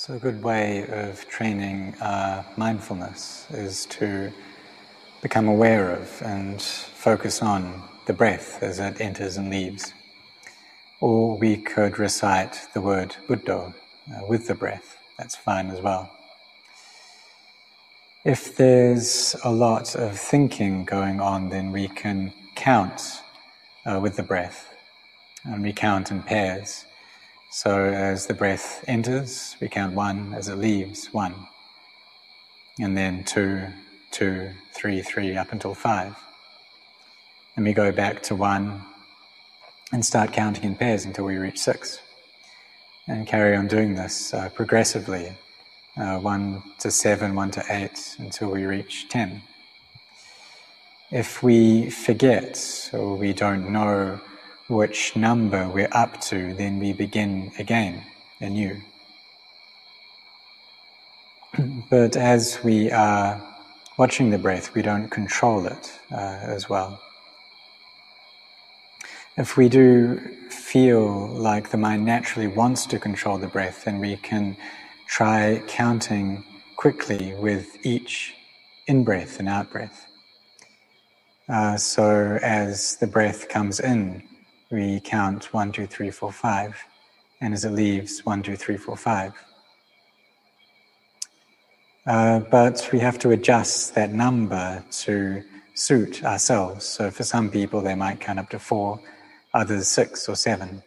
So, a good way of training uh, mindfulness is to become aware of and focus on the breath as it enters and leaves. Or we could recite the word Buddho uh, with the breath, that's fine as well. If there's a lot of thinking going on, then we can count uh, with the breath, and we count in pairs. So as the breath enters, we count one, as it leaves, one. And then two, two, three, three, up until five. And we go back to one and start counting in pairs until we reach six. And carry on doing this uh, progressively, uh, one to seven, one to eight, until we reach ten. If we forget or we don't know which number we're up to, then we begin again, anew. but as we are watching the breath, we don't control it uh, as well. If we do feel like the mind naturally wants to control the breath, then we can try counting quickly with each in breath and out breath. Uh, so as the breath comes in, we count one, two, three, four, five, and as it leaves, one, two, three, four, five. Uh, but we have to adjust that number to suit ourselves. So for some people, they might count up to four, others six or seven.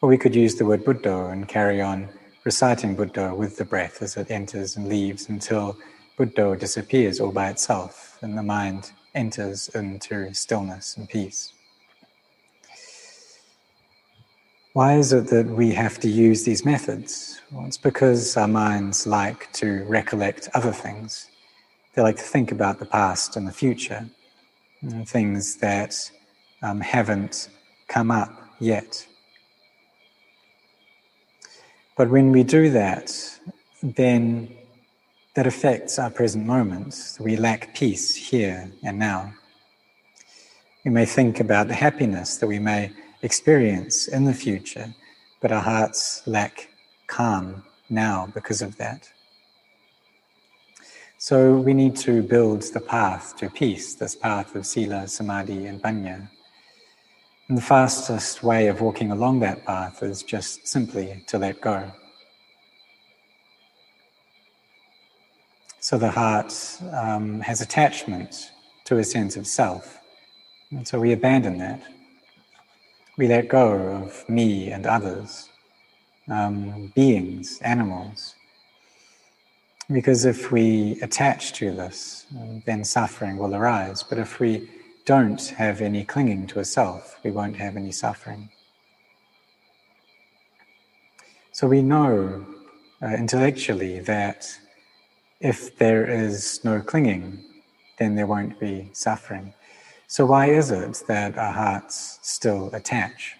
Or we could use the word Buddho and carry on reciting Buddho with the breath as it enters and leaves until Buddho disappears all by itself and the mind enters into stillness and peace. Why is it that we have to use these methods? Well, it's because our minds like to recollect other things. They like to think about the past and the future, and things that um, haven't come up yet. But when we do that, then that affects our present moment. We lack peace here and now. We may think about the happiness that we may experience in the future, but our hearts lack calm now because of that. So we need to build the path to peace, this path of sila, samadhi, and panya. And the fastest way of walking along that path is just simply to let go. So the heart um, has attachment to a sense of self. And so we abandon that. We let go of me and others, um, beings, animals. Because if we attach to this, then suffering will arise. But if we don't have any clinging to a self, we won't have any suffering. So we know uh, intellectually that if there is no clinging, then there won't be suffering. So, why is it that our hearts still attach?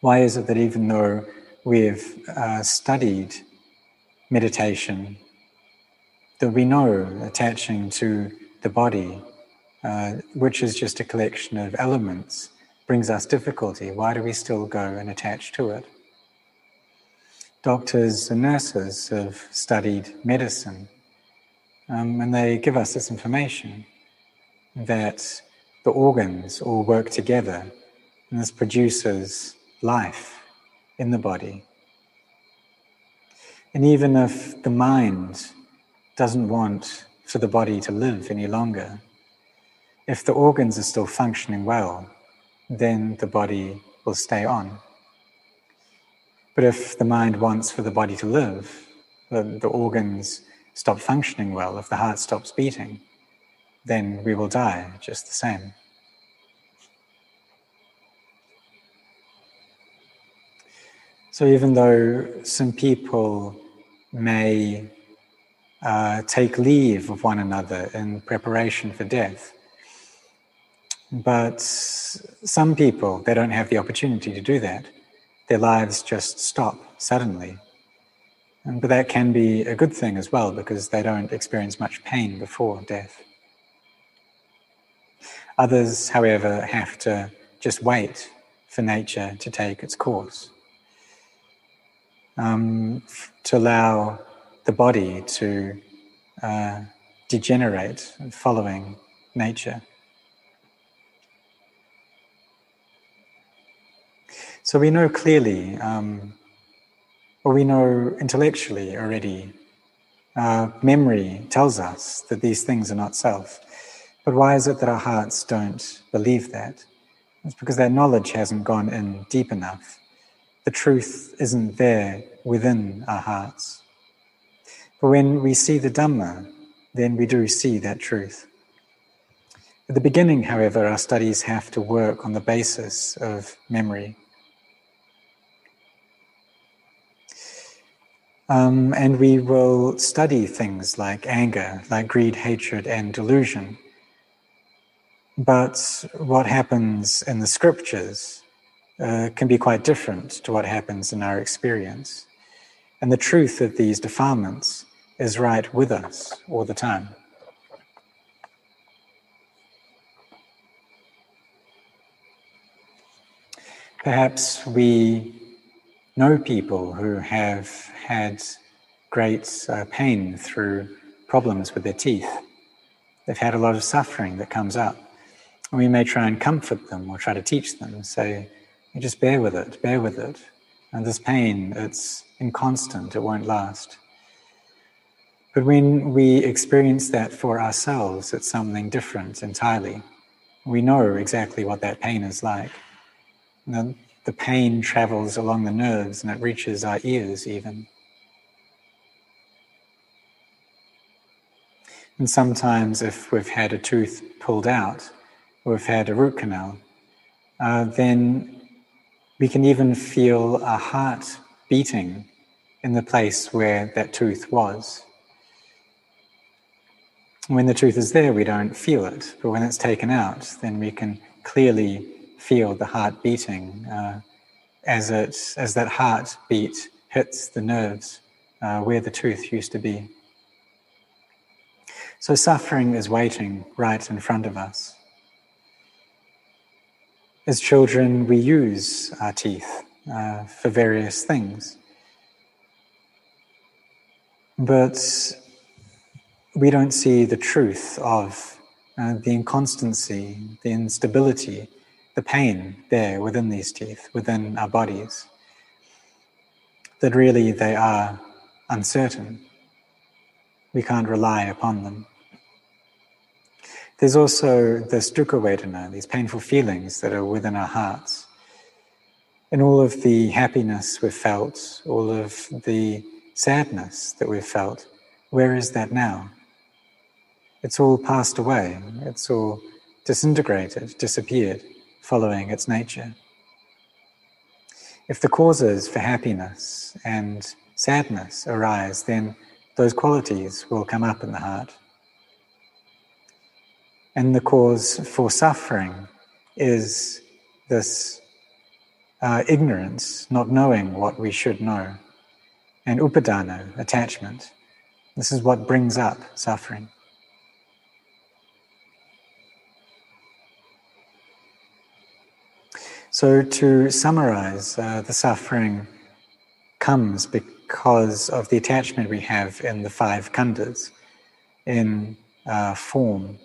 Why is it that even though we've uh, studied meditation, that we know attaching to the body, uh, which is just a collection of elements, brings us difficulty? Why do we still go and attach to it? Doctors and nurses have studied medicine, um, and they give us this information that the organs all work together, and this produces life in the body. And even if the mind doesn't want for the body to live any longer, if the organs are still functioning well, then the body will stay on. But if the mind wants for the body to live, the, the organs stop functioning well, if the heart stops beating, then we will die just the same. So, even though some people may uh, take leave of one another in preparation for death, but some people, they don't have the opportunity to do that their lives just stop suddenly. But that can be a good thing as well because they don't experience much pain before death. Others, however, have to just wait for nature to take its course. Um, to allow the body to uh, degenerate following nature. So we know clearly, um, or we know intellectually already, uh, memory tells us that these things are not self. But why is it that our hearts don't believe that? It's because that knowledge hasn't gone in deep enough. The truth isn't there within our hearts. But when we see the Dhamma, then we do see that truth. At the beginning, however, our studies have to work on the basis of memory. Um, and we will study things like anger, like greed, hatred, and delusion. But what happens in the scriptures uh, can be quite different to what happens in our experience. And the truth of these defilements is right with us all the time. Perhaps we know people who have had great uh, pain through problems with their teeth. They've had a lot of suffering that comes up. And we may try and comfort them or try to teach them, say, just bear with it, bear with it. And this pain, it's inconstant, it won't last. But when we experience that for ourselves, it's something different entirely. We know exactly what that pain is like. The, the pain travels along the nerves and it reaches our ears, even. And sometimes, if we've had a tooth pulled out, or we've had a root canal, uh, then we can even feel our heart beating in the place where that tooth was. When the tooth is there, we don't feel it, but when it's taken out, then we can clearly feel the heart beating uh, as it as that heart beat hits the nerves uh, where the tooth used to be. So suffering is waiting right in front of us. As children, we use our teeth uh, for various things. But we don't see the truth of uh, the inconstancy, the instability, the pain there within these teeth, within our bodies. That really they are uncertain. We can't rely upon them. There's also this dukkha vedana, these painful feelings that are within our hearts. And all of the happiness we've felt, all of the sadness that we've felt, where is that now? It's all passed away. It's all disintegrated, disappeared, following its nature. If the causes for happiness and sadness arise, then those qualities will come up in the heart. And the cause for suffering is this uh, ignorance, not knowing what we should know, and upadana, attachment. This is what brings up suffering. So, to summarize, uh, the suffering comes because of the attachment we have in the five khandhas, in uh, form,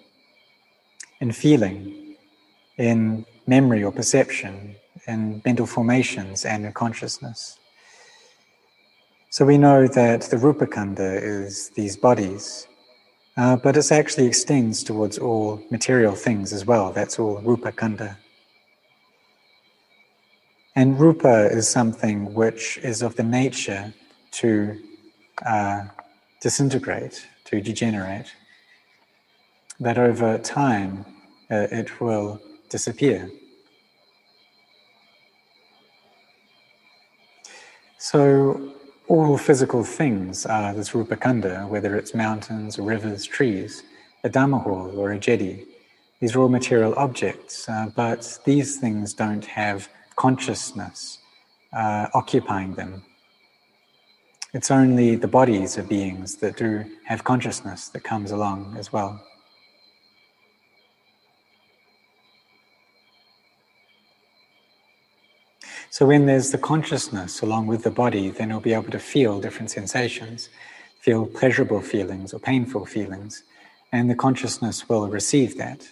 in feeling, in memory or perception, in mental formations, and in consciousness. So we know that the Rupa Khandha is these bodies, uh, but it actually extends towards all material things as well. That's all Rupa Khandha. And Rupa is something which is of the nature to uh, disintegrate, to degenerate that over time uh, it will disappear. So, all physical things are this Rupa Khandha, whether it's mountains, rivers, trees, a Dhamma hall, or a chedi. These are all material objects, uh, but these things don't have consciousness uh, occupying them. It's only the bodies of beings that do have consciousness that comes along as well. So when there's the consciousness along with the body, then you'll be able to feel different sensations, feel pleasurable feelings or painful feelings, and the consciousness will receive that.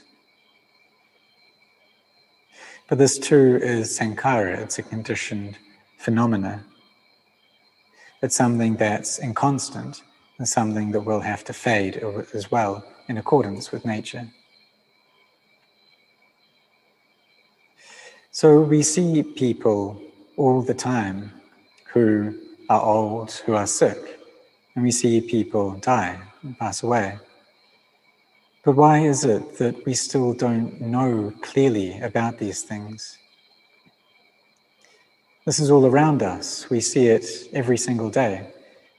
But this too is sankhara, it's a conditioned phenomena. It's something that's inconstant and something that will have to fade as well in accordance with nature. So we see people all the time who are old, who are sick, and we see people die and pass away. But why is it that we still don't know clearly about these things? This is all around us. We see it every single day.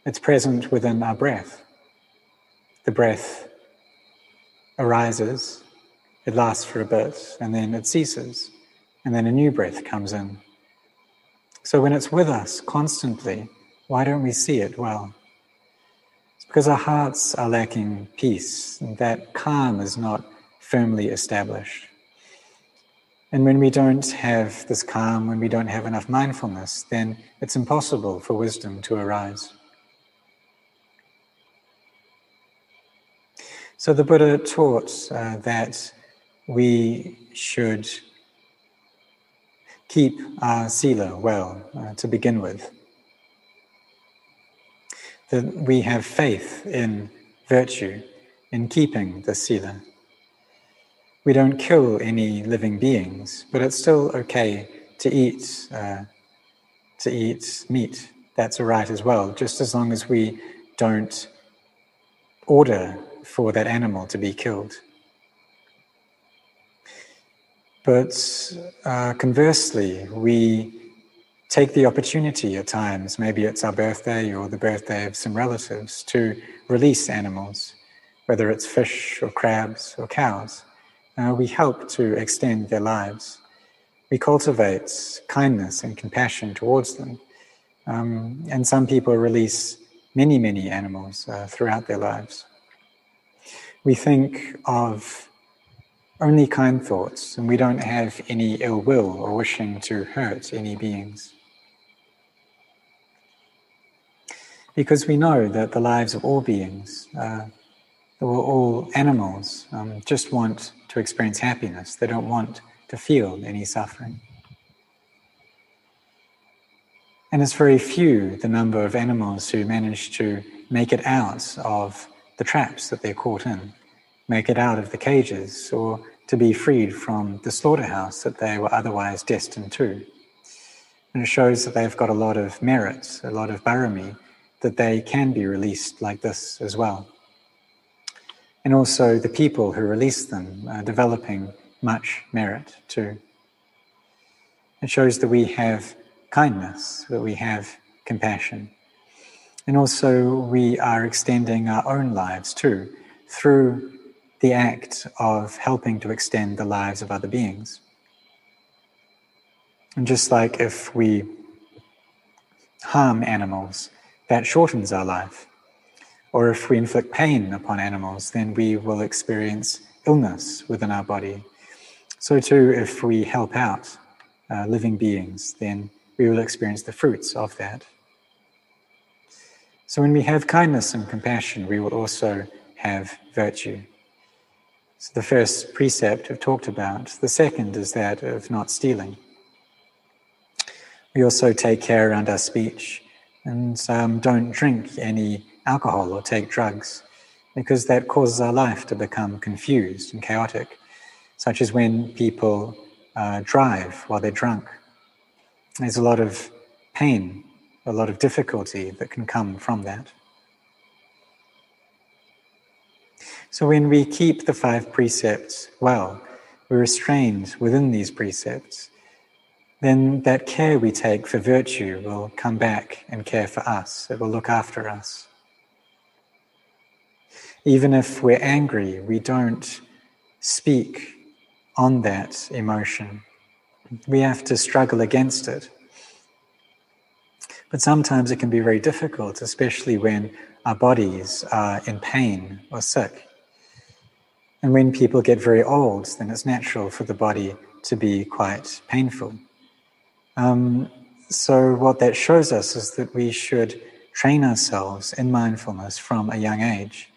It's present within our breath. The breath arises, it lasts for a bit, and then it ceases and then a new breath comes in. So when it's with us constantly, why don't we see it well? Because our hearts are lacking peace, that calm is not firmly established. And when we don't have this calm, when we don't have enough mindfulness, then it's impossible for wisdom to arise. So the Buddha taught uh, that we should keep our sila well uh, to begin with. That we have faith in virtue, in keeping the sila. We don't kill any living beings, but it's still okay to eat uh, to eat meat. That's all right as well, just as long as we don't order for that animal to be killed. But uh, conversely, we take the opportunity at times, maybe it's our birthday or the birthday of some relatives, to release animals, whether it's fish or crabs or cows. Uh, we help to extend their lives. We cultivate kindness and compassion towards them. Um, and some people release many, many animals uh, throughout their lives. We think of only kind thoughts, and we don't have any ill will or wishing to hurt any beings. Because we know that the lives of all beings, uh, all animals, um, just want to experience happiness. They don't want to feel any suffering. And it's very few the number of animals who manage to make it out of the traps that they're caught in make it out of the cages or to be freed from the slaughterhouse that they were otherwise destined to. And it shows that they've got a lot of merits, a lot of barami, that they can be released like this as well. And also the people who release them are developing much merit too. It shows that we have kindness, that we have compassion. And also we are extending our own lives too through the act of helping to extend the lives of other beings. And just like if we harm animals, that shortens our life. Or if we inflict pain upon animals, then we will experience illness within our body. So, too, if we help out uh, living beings, then we will experience the fruits of that. So, when we have kindness and compassion, we will also have virtue. So the first precept we've talked about. The second is that of not stealing. We also take care around our speech and um, don't drink any alcohol or take drugs because that causes our life to become confused and chaotic, such as when people uh, drive while they're drunk. There's a lot of pain, a lot of difficulty that can come from that. So when we keep the five precepts well, we're restrained within these precepts, then that care we take for virtue will come back and care for us. It will look after us. Even if we're angry, we don't speak on that emotion. We have to struggle against it. But sometimes it can be very difficult, especially when our bodies are in pain or sick. And when people get very old, then it's natural for the body to be quite painful. Um, so, what that shows us is that we should train ourselves in mindfulness from a young age.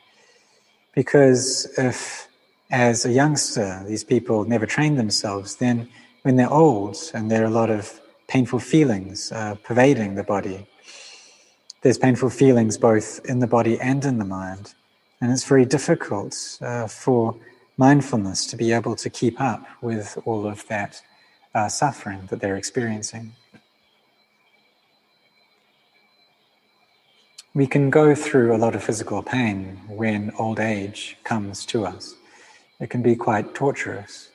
Because if, as a youngster, these people never train themselves, then when they're old and there are a lot of painful feelings uh, pervading the body, there's painful feelings both in the body and in the mind. And it's very difficult uh, for mindfulness to be able to keep up with all of that uh, suffering that they're experiencing. We can go through a lot of physical pain when old age comes to us. It can be quite torturous.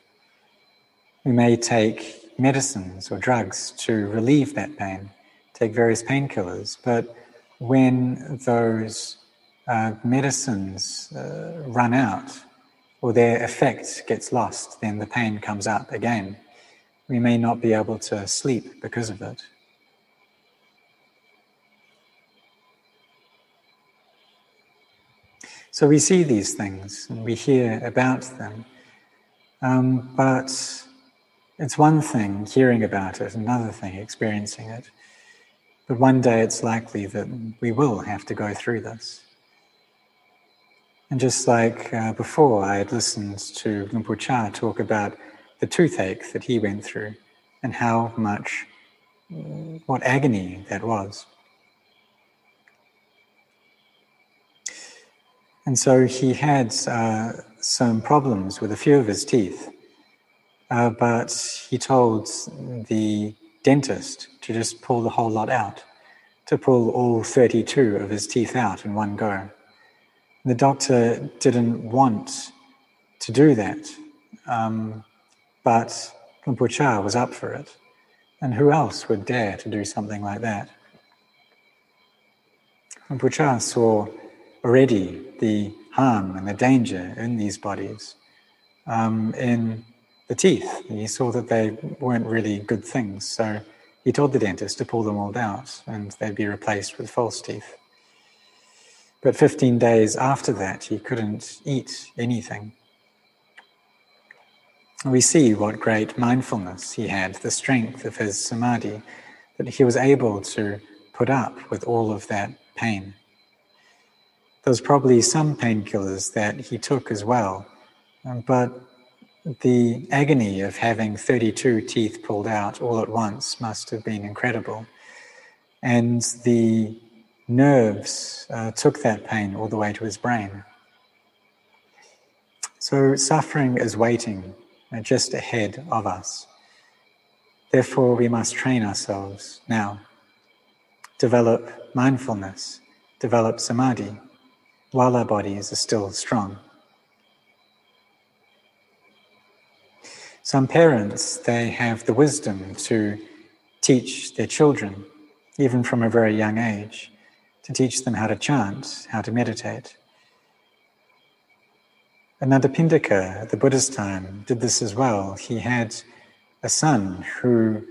We may take medicines or drugs to relieve that pain, take various painkillers, but when those uh, medicines uh, run out or their effect gets lost, then the pain comes up again. We may not be able to sleep because of it. So we see these things and we hear about them. Um, but it's one thing hearing about it, another thing experiencing it. But one day it's likely that we will have to go through this. And just like uh, before, I had listened to Luang Por Chah talk about the toothache that he went through and how much, what agony that was. And so he had uh, some problems with a few of his teeth, uh, but he told the dentist to just pull the whole lot out, to pull all 32 of his teeth out in one go. The doctor didn't want to do that, um, but Luang Por was up for it. And who else would dare to do something like that? Luang Por saw already the harm and the danger in these bodies um, in the teeth. He saw that they weren't really good things. So he told the dentist to pull them all out and they'd be replaced with false teeth. But 15 days after that, he couldn't eat anything. We see what great mindfulness he had, the strength of his samadhi, that he was able to put up with all of that pain. There was probably some painkillers that he took as well, um, but the agony of having 32 teeth pulled out all at once must have been incredible. And the nerves uh, took that pain all the way to his brain. So suffering is waiting uh, just ahead of us. Therefore, we must train ourselves now. Develop mindfulness, develop samadhi, while our bodies are still strong. Some parents, they have the wisdom to teach their children, even from a very young age, to teach them how to chant, how to meditate. Anathapindika at the Buddha's time did this as well. He had a son who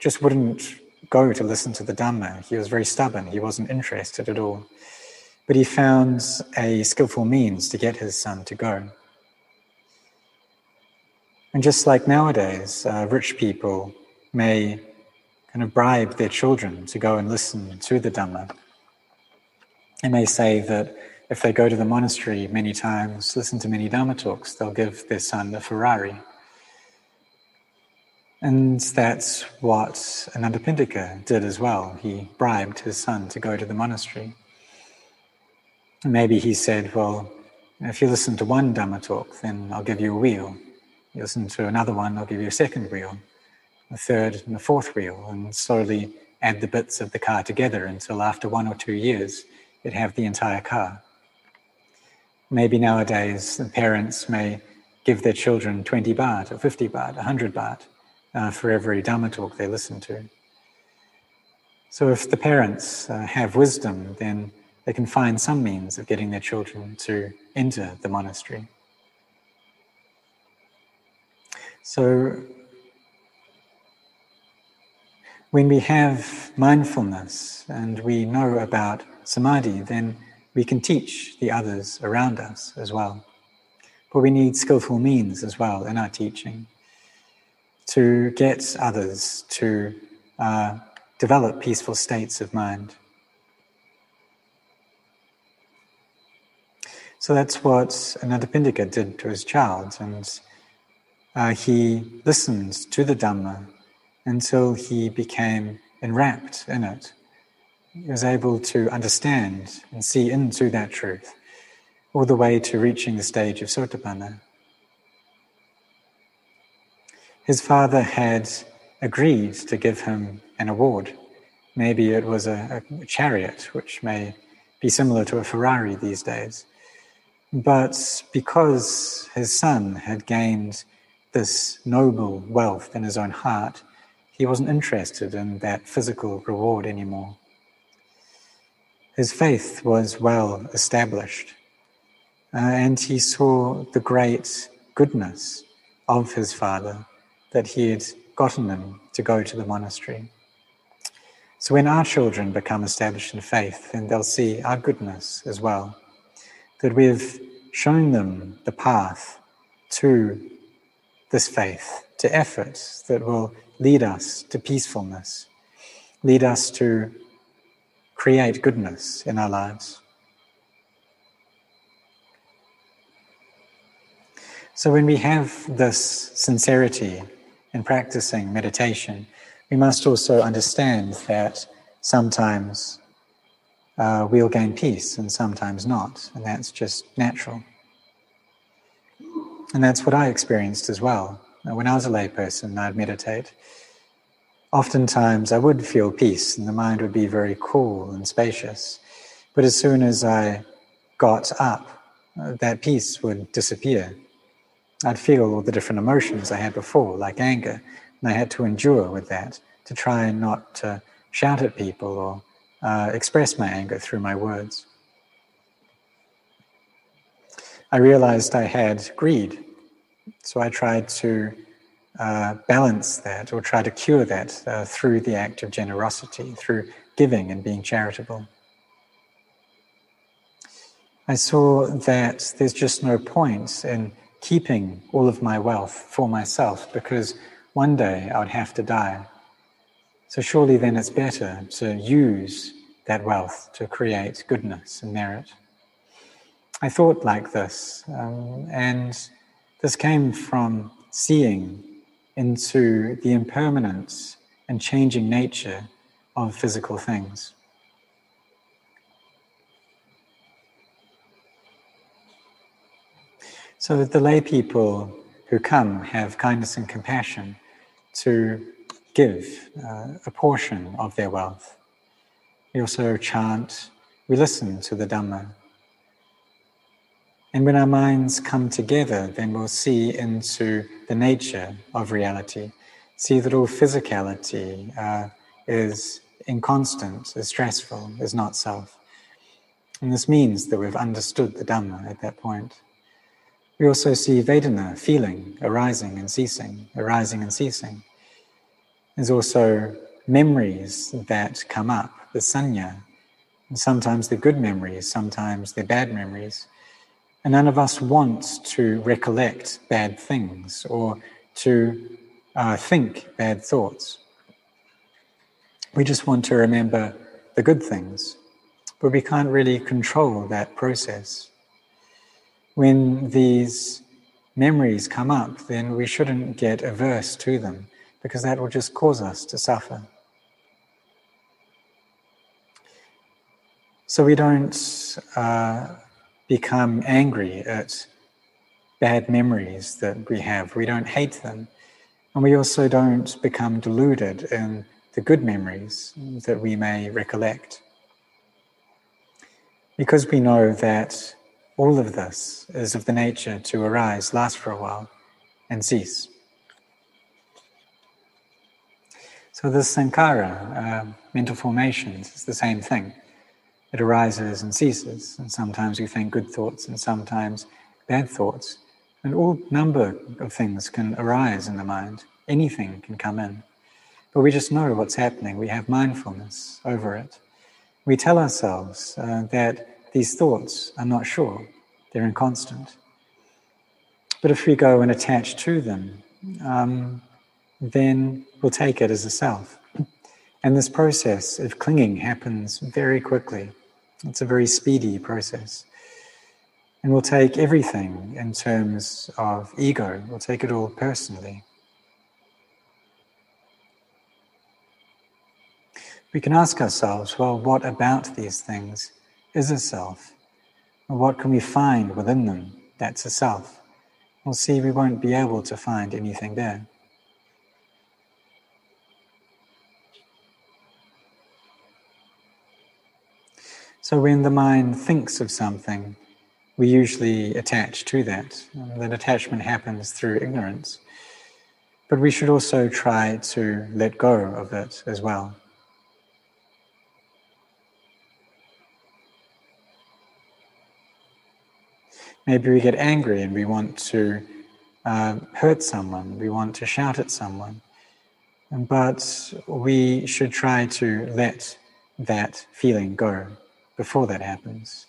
just wouldn't go to listen to the Dhamma. He was very stubborn. He wasn't interested at all. But he found a skillful means to get his son to go. And just like nowadays, uh, rich people may kind of bribe their children to go and listen to the Dhamma. They may say that if they go to the monastery many times, listen to many Dharma talks, they'll give their son a Ferrari. And that's what Anathapindika did as well. He bribed his son to go to the monastery. Maybe he said, Well, if you listen to one Dhamma talk, then I'll give you a wheel. You listen to another one, I'll give you a second wheel, a third and a fourth wheel, and slowly add the bits of the car together until after one or two years, you'd have the entire car. Maybe nowadays, the parents may give their children 20 baht, or 50 baht, 100 baht uh, for every Dhamma talk they listen to. So if the parents uh, have wisdom, then they can find some means of getting their children to enter the monastery. So, when we have mindfulness and we know about samadhi, then we can teach the others around us as well. But we need skillful means as well in our teaching to get others to uh, develop peaceful states of mind. So that's what Anathapindika did to his child, and uh, he listened to the Dhamma until he became enwrapped in it. Was able to understand and see into that truth, all the way to reaching the stage of Sotapanna. His father had agreed to give him an award. Maybe it was a, a chariot, which may be similar to a Ferrari these days. But because his son had gained this noble wealth in his own heart, he wasn't interested in that physical reward anymore. His faith was well established, uh, and he saw the great goodness of his father that he had gotten him to go to the monastery. So when our children become established in faith, then they'll see our goodness as well. That we've shown them the path to this faith, to efforts that will lead us to peacefulness, lead us to create goodness in our lives. So when we have this sincerity in practicing meditation, we must also understand that sometimes uh, we'll gain peace and sometimes not, and that's just natural. And that's what I experienced as well. When I was a layperson, I'd meditate. Oftentimes, I would feel peace, and the mind would be very cool and spacious. But as soon as I got up, uh, that peace would disappear. I'd feel all the different emotions I had before, like anger, and I had to endure with that to try and not to shout at people or uh, express my anger through my words. I realized I had greed, so I tried to uh, balance that or try to cure that uh, through the act of generosity, through giving and being charitable. I saw that there's just no point in keeping all of my wealth for myself because one day I would have to die. So surely then it's better to use that wealth to create goodness and merit. I thought like this, um, and this came from seeing into the impermanence and changing nature of physical things. So that the lay people who come have kindness and compassion to give uh, a portion of their wealth. We also chant, we listen to the Dhamma. And when our minds come together, then we'll see into the nature of reality, see that all physicality uh, is inconstant, is stressful, is not self. And this means that we've understood the Dhamma at that point. We also see Vedana, feeling, arising and ceasing, arising and ceasing. There's also memories that come up, the sanya. And sometimes they're good memories, sometimes they're bad memories. And none of us wants to recollect bad things or to uh, think bad thoughts. We just want to remember the good things, but we can't really control that process when these memories come up, then we shouldn't get averse to them because that will just cause us to suffer. So we don't uh, become angry at bad memories that we have. We don't hate them. And we also don't become deluded in the good memories that we may recollect. Because we know that all of this is of the nature to arise, last for a while, and cease. So, this sankhara, uh, mental formations, is the same thing. It arises and ceases, and sometimes we think good thoughts and sometimes bad thoughts. And all number of things can arise in the mind. Anything can come in. But we just know what's happening. We have mindfulness over it. We tell ourselves uh, that these thoughts are not sure, they're inconstant. But if we go and attach to them, um, then we'll take it as a self. And this process of clinging happens very quickly. It's a very speedy process. And we'll take everything in terms of ego, we'll take it all personally. We can ask ourselves, well, what about these things is a self? Or what can we find within them that's a self? We'll see we won't be able to find anything there. So when the mind thinks of something, we usually attach to that. And That attachment happens through ignorance. But we should also try to let go of it as well. Maybe we get angry and we want to uh, hurt someone, we want to shout at someone. But we should try to let that feeling go before that happens.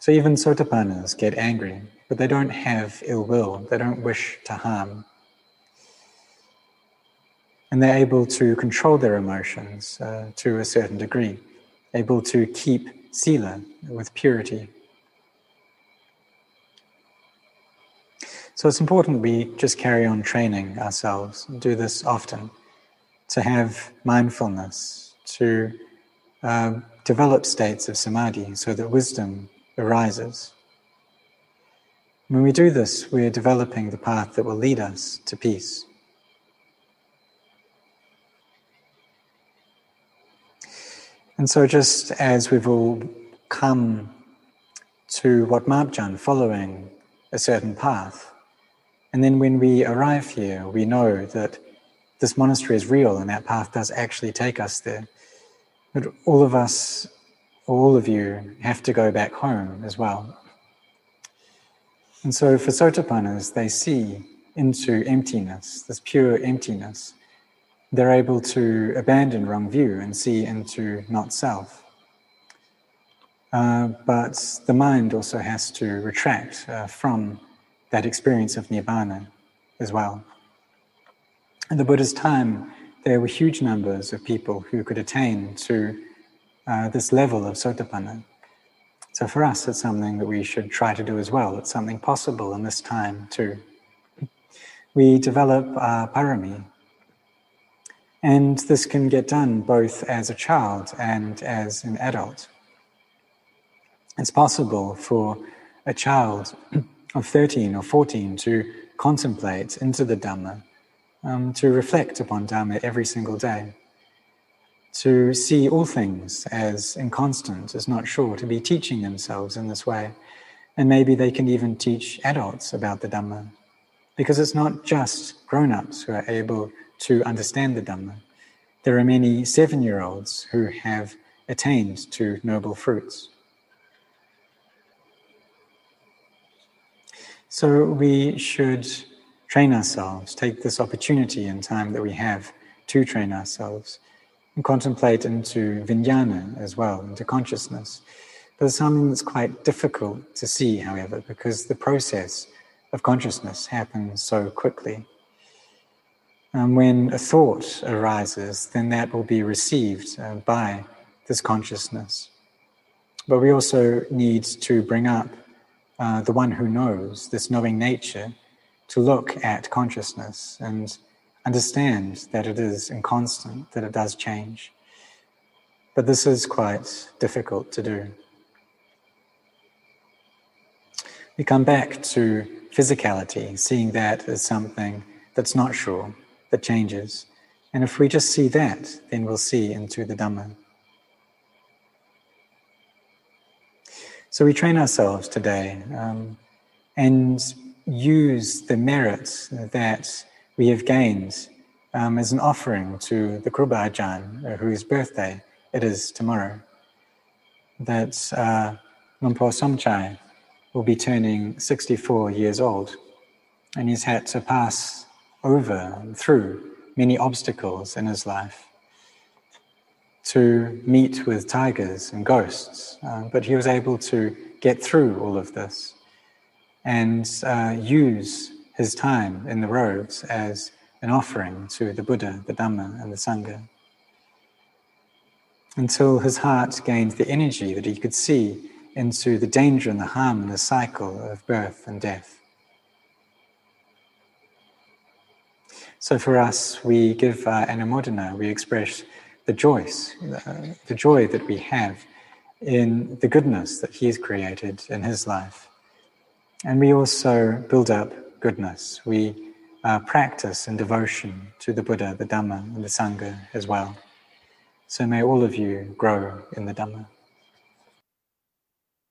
So even sotapannas get angry, but they don't have ill will, they don't wish to harm. And they're able to control their emotions uh, to a certain degree, able to keep sila with purity. So it's important we just carry on training ourselves, do this often, to have mindfulness, to uh, develop states of samadhi so that wisdom arises. When we do this, we are developing the path that will lead us to peace. And so, just as we've all come to Wat Marpjan following a certain path, and then when we arrive here, we know that this monastery is real and that path does actually take us there. But all of us, all of you, have to go back home as well. And so for Sotapannas, they see into emptiness, this pure emptiness. They're able to abandon wrong view and see into not self. Uh, but the mind also has to retract uh, from that experience of Nibbana as well. In the Buddha's time, there were huge numbers of people who could attain to uh, this level of sotapanna. So for us, it's something that we should try to do as well. It's something possible in this time too. We develop our parami, and this can get done both as a child and as an adult. It's possible for a child of 13 or 14 to contemplate into the Dhamma um, to reflect upon Dharma every single day, to see all things as inconstant, as not sure, to be teaching themselves in this way. And maybe they can even teach adults about the Dhamma, because it's not just grown ups who are able to understand the Dhamma. There are many seven year olds who have attained to noble fruits. So we should train ourselves, take this opportunity and time that we have to train ourselves, and contemplate into vijnana as well, into consciousness. But it's something that's quite difficult to see, however, because the process of consciousness happens so quickly. And when a thought arises, then that will be received uh, by this consciousness. But we also need to bring up uh, the one who knows, this knowing nature, to look at consciousness and understand that it is inconstant, that it does change. But this is quite difficult to do. We come back to physicality, seeing that as something that's not sure, that changes. And if we just see that, then we'll see into the Dhamma. So we train ourselves today um, and use the merits that we have gained um, as an offering to the Kruba Ajahn, uh, whose birthday it is tomorrow. That uh, Somchai will be turning 64 years old, and he's had to pass over through many obstacles in his life to meet with tigers and ghosts, uh, but he was able to get through all of this and uh, use his time in the robes as an offering to the Buddha, the Dhamma, and the Sangha. until his heart gained the energy that he could see into the danger and the harm and the cycle of birth and death. So for us, we give uh, anumodana, we express the joy, uh, the joy that we have in the goodness that He's created in His life. And we also build up goodness. We uh, practice in devotion to the Buddha, the Dhamma, and the Sangha as well. So may all of you grow in the Dhamma.